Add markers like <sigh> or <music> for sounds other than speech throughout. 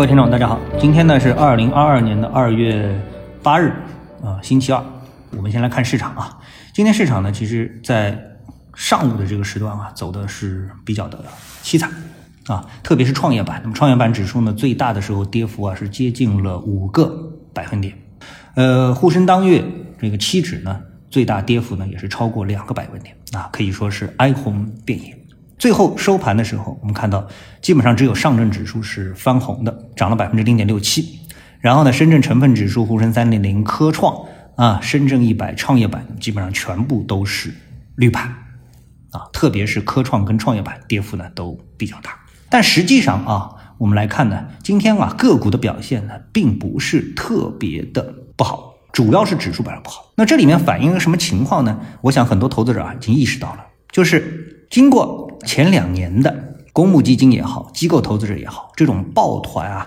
各位听众，大家好，今天呢是二零二二年的二月八日啊，星期二。我们先来看市场啊，今天市场呢，其实在上午的这个时段啊，走的是比较的凄惨啊，特别是创业板。那么创业板指数呢，最大的时候跌幅啊是接近了五个百分点。呃，沪深当月这个期指呢，最大跌幅呢也是超过两个百分点啊，可以说是哀鸿遍野。最后收盘的时候，我们看到基本上只有上证指数是翻红的，涨了百分之零点六七。然后呢，深圳成分指数、沪深三零零、科创啊、深圳一百、创业板基本上全部都是绿盘啊，特别是科创跟创业板跌幅呢都比较大。但实际上啊，我们来看呢，今天啊个股的表现呢并不是特别的不好，主要是指数表现不好。那这里面反映了什么情况呢？我想很多投资者啊已经意识到了，就是经过。前两年的公募基金也好，机构投资者也好，这种抱团啊，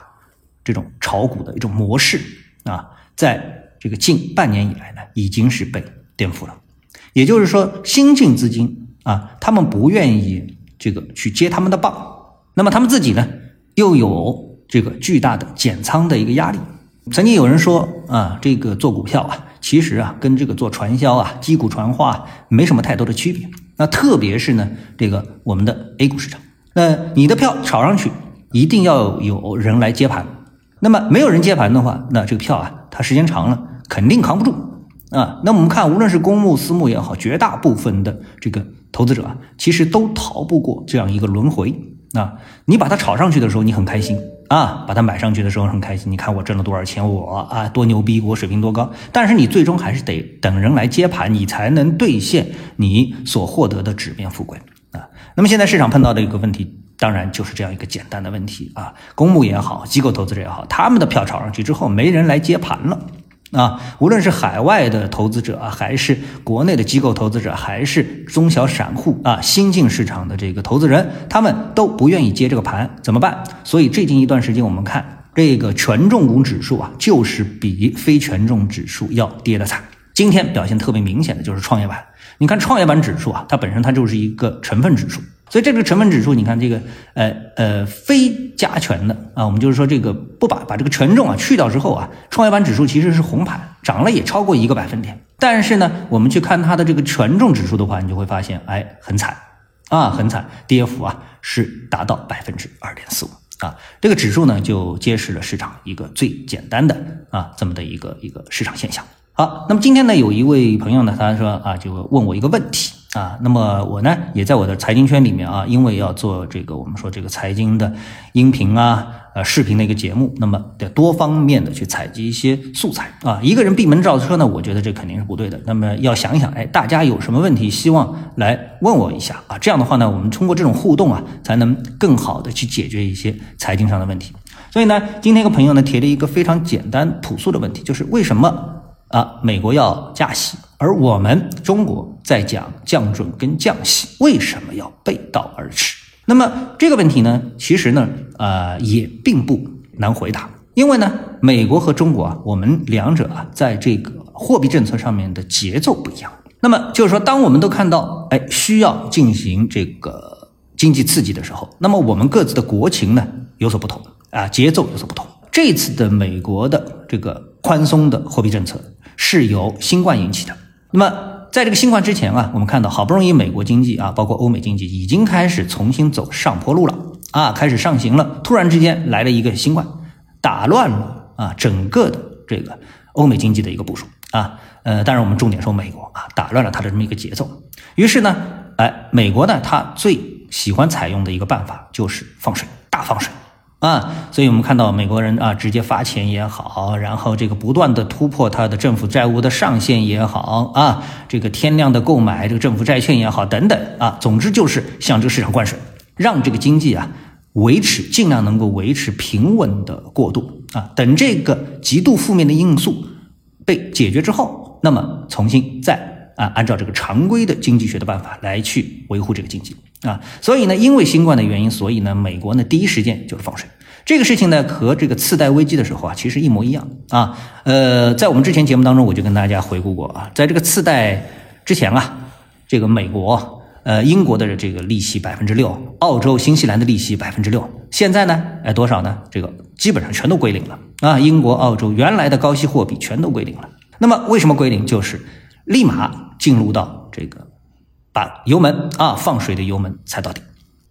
这种炒股的一种模式啊，在这个近半年以来呢，已经是被颠覆了。也就是说，新进资金啊，他们不愿意这个去接他们的棒，那么他们自己呢，又有这个巨大的减仓的一个压力。曾经有人说啊，这个做股票啊，其实啊，跟这个做传销啊、击鼓传花没什么太多的区别。那特别是呢，这个我们的 A 股市场，那你的票炒上去，一定要有人来接盘。那么没有人接盘的话，那这个票啊，它时间长了肯定扛不住啊。那我们看，无论是公募、私募也好，绝大部分的这个投资者啊，其实都逃不过这样一个轮回啊。你把它炒上去的时候，你很开心。啊，把它买上去的时候很开心，你看我挣了多少钱，我啊多牛逼，我水平多高。但是你最终还是得等人来接盘，你才能兑现你所获得的纸面富贵啊。那么现在市场碰到的一个问题，当然就是这样一个简单的问题啊，公募也好，机构投资者也好，他们的票炒上去之后，没人来接盘了。啊，无论是海外的投资者啊，还是国内的机构投资者，还是中小散户啊，新进市场的这个投资人，他们都不愿意接这个盘，怎么办？所以最近一段时间，我们看这个权重股指数啊，就是比非权重指数要跌的惨。今天表现特别明显的就是创业板，你看创业板指数啊，它本身它就是一个成分指数。所以这个成分指数，你看这个，呃呃，非加权的啊，我们就是说这个不把把这个权重啊去掉之后啊，创业板指数其实是红盘，涨了也超过一个百分点。但是呢，我们去看它的这个权重指数的话，你就会发现，哎，很惨啊，很惨，跌幅啊是达到百分之二点四五啊。这个指数呢，就揭示了市场一个最简单的啊这么的一个一个市场现象。好，那么今天呢，有一位朋友呢，他说啊，就问我一个问题。啊，那么我呢，也在我的财经圈里面啊，因为要做这个我们说这个财经的音频啊、呃视频的一个节目，那么得多方面的去采集一些素材啊。一个人闭门造车呢，我觉得这肯定是不对的。那么要想一想，哎，大家有什么问题希望来问我一下啊？这样的话呢，我们通过这种互动啊，才能更好的去解决一些财经上的问题。所以呢，今天一个朋友呢提了一个非常简单朴素的问题，就是为什么？啊，美国要加息，而我们中国在讲降准跟降息，为什么要背道而驰？那么这个问题呢，其实呢，呃，也并不难回答，因为呢，美国和中国啊，我们两者啊，在这个货币政策上面的节奏不一样。那么就是说，当我们都看到，哎，需要进行这个经济刺激的时候，那么我们各自的国情呢有所不同啊，节奏有所不同。这次的美国的这个宽松的货币政策。是由新冠引起的。那么，在这个新冠之前啊，我们看到好不容易美国经济啊，包括欧美经济已经开始重新走上坡路了啊，开始上行了。突然之间来了一个新冠，打乱了啊整个的这个欧美经济的一个部署啊。呃，当然我们重点说美国啊，打乱了它的这么一个节奏。于是呢，哎，美国呢，它最喜欢采用的一个办法就是放水，大放水。啊，所以我们看到美国人啊，直接发钱也好，然后这个不断的突破他的政府债务的上限也好啊，这个天量的购买这个政府债券也好，等等啊，总之就是向这个市场灌水，让这个经济啊维持尽量能够维持平稳的过渡啊，等这个极度负面的因素被解决之后，那么重新再啊按照这个常规的经济学的办法来去维护这个经济。啊，所以呢，因为新冠的原因，所以呢，美国呢第一时间就是放水。这个事情呢，和这个次贷危机的时候啊，其实一模一样啊。呃，在我们之前节目当中，我就跟大家回顾过啊，在这个次贷之前啊，这个美国、呃英国的这个利息百分之六，澳洲、新西兰的利息百分之六，现在呢，哎多少呢？这个基本上全都归零了啊！英国、澳洲原来的高息货币全都归零了。那么为什么归零？就是立马进入到这个把油门啊放水的油门踩到底，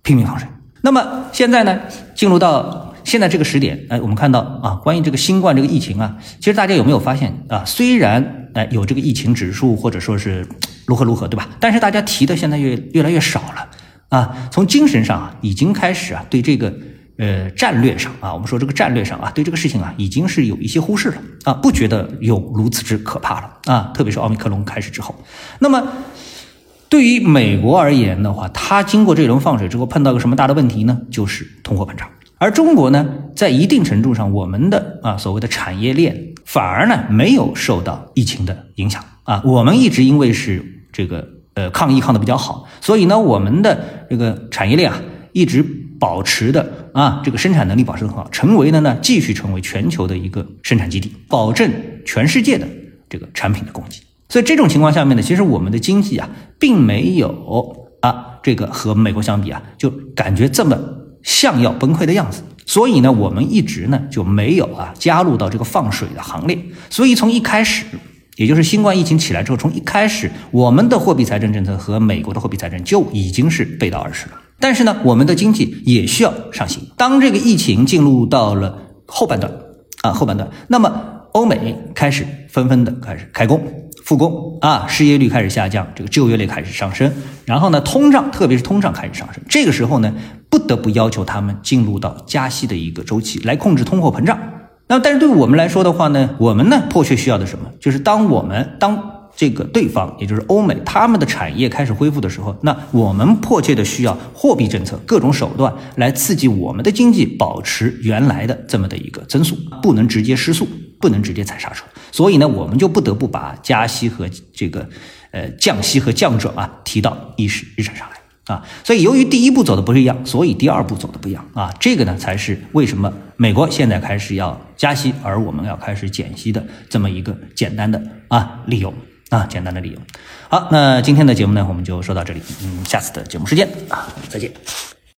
拼命放水。那么现在呢，进入到现在这个时点，哎，我们看到啊，关于这个新冠这个疫情啊，其实大家有没有发现啊？虽然哎有这个疫情指数或者说是 <tsk> 如何如何，对吧？但是大家提的现在越越来越少了啊。从精神上啊，已经开始啊对这个。呃，战略上啊，我们说这个战略上啊，对这个事情啊，已经是有一些忽视了啊，不觉得有如此之可怕了啊。特别是奥密克戎开始之后，那么对于美国而言的话，它经过这轮放水之后，碰到个什么大的问题呢？就是通货膨胀。而中国呢，在一定程度上，我们的啊所谓的产业链反而呢没有受到疫情的影响啊。我们一直因为是这个呃抗疫抗的比较好，所以呢，我们的这个产业链啊一直。保持的啊，这个生产能力保持很好，成为了呢，继续成为全球的一个生产基地，保证全世界的这个产品的供给。所以这种情况下面呢，其实我们的经济啊，并没有啊，这个和美国相比啊，就感觉这么像要崩溃的样子。所以呢，我们一直呢就没有啊加入到这个放水的行列。所以从一开始，也就是新冠疫情起来之后，从一开始，我们的货币财政政策和美国的货币财政就已经是背道而驰了。但是呢，我们的经济也需要上行。当这个疫情进入到了后半段啊，后半段，那么欧美开始纷纷的开始开工复工啊，失业率开始下降，这个就业率开始上升，然后呢，通胀特别是通胀开始上升，这个时候呢，不得不要求他们进入到加息的一个周期来控制通货膨胀。那，但是对我们来说的话呢，我们呢迫切需要的什么？就是当我们当。这个对方，也就是欧美，他们的产业开始恢复的时候，那我们迫切的需要货币政策各种手段来刺激我们的经济，保持原来的这么的一个增速，不能直接失速，不能直接踩刹车。所以呢，我们就不得不把加息和这个呃降息和降准啊提到议事日程上来啊。所以由于第一步走的不是一样，所以第二步走的不一样啊。这个呢，才是为什么美国现在开始要加息，而我们要开始减息的这么一个简单的啊理由。啊，简单的理由。好，那今天的节目呢，我们就说到这里。嗯，下次的节目时间啊，再见。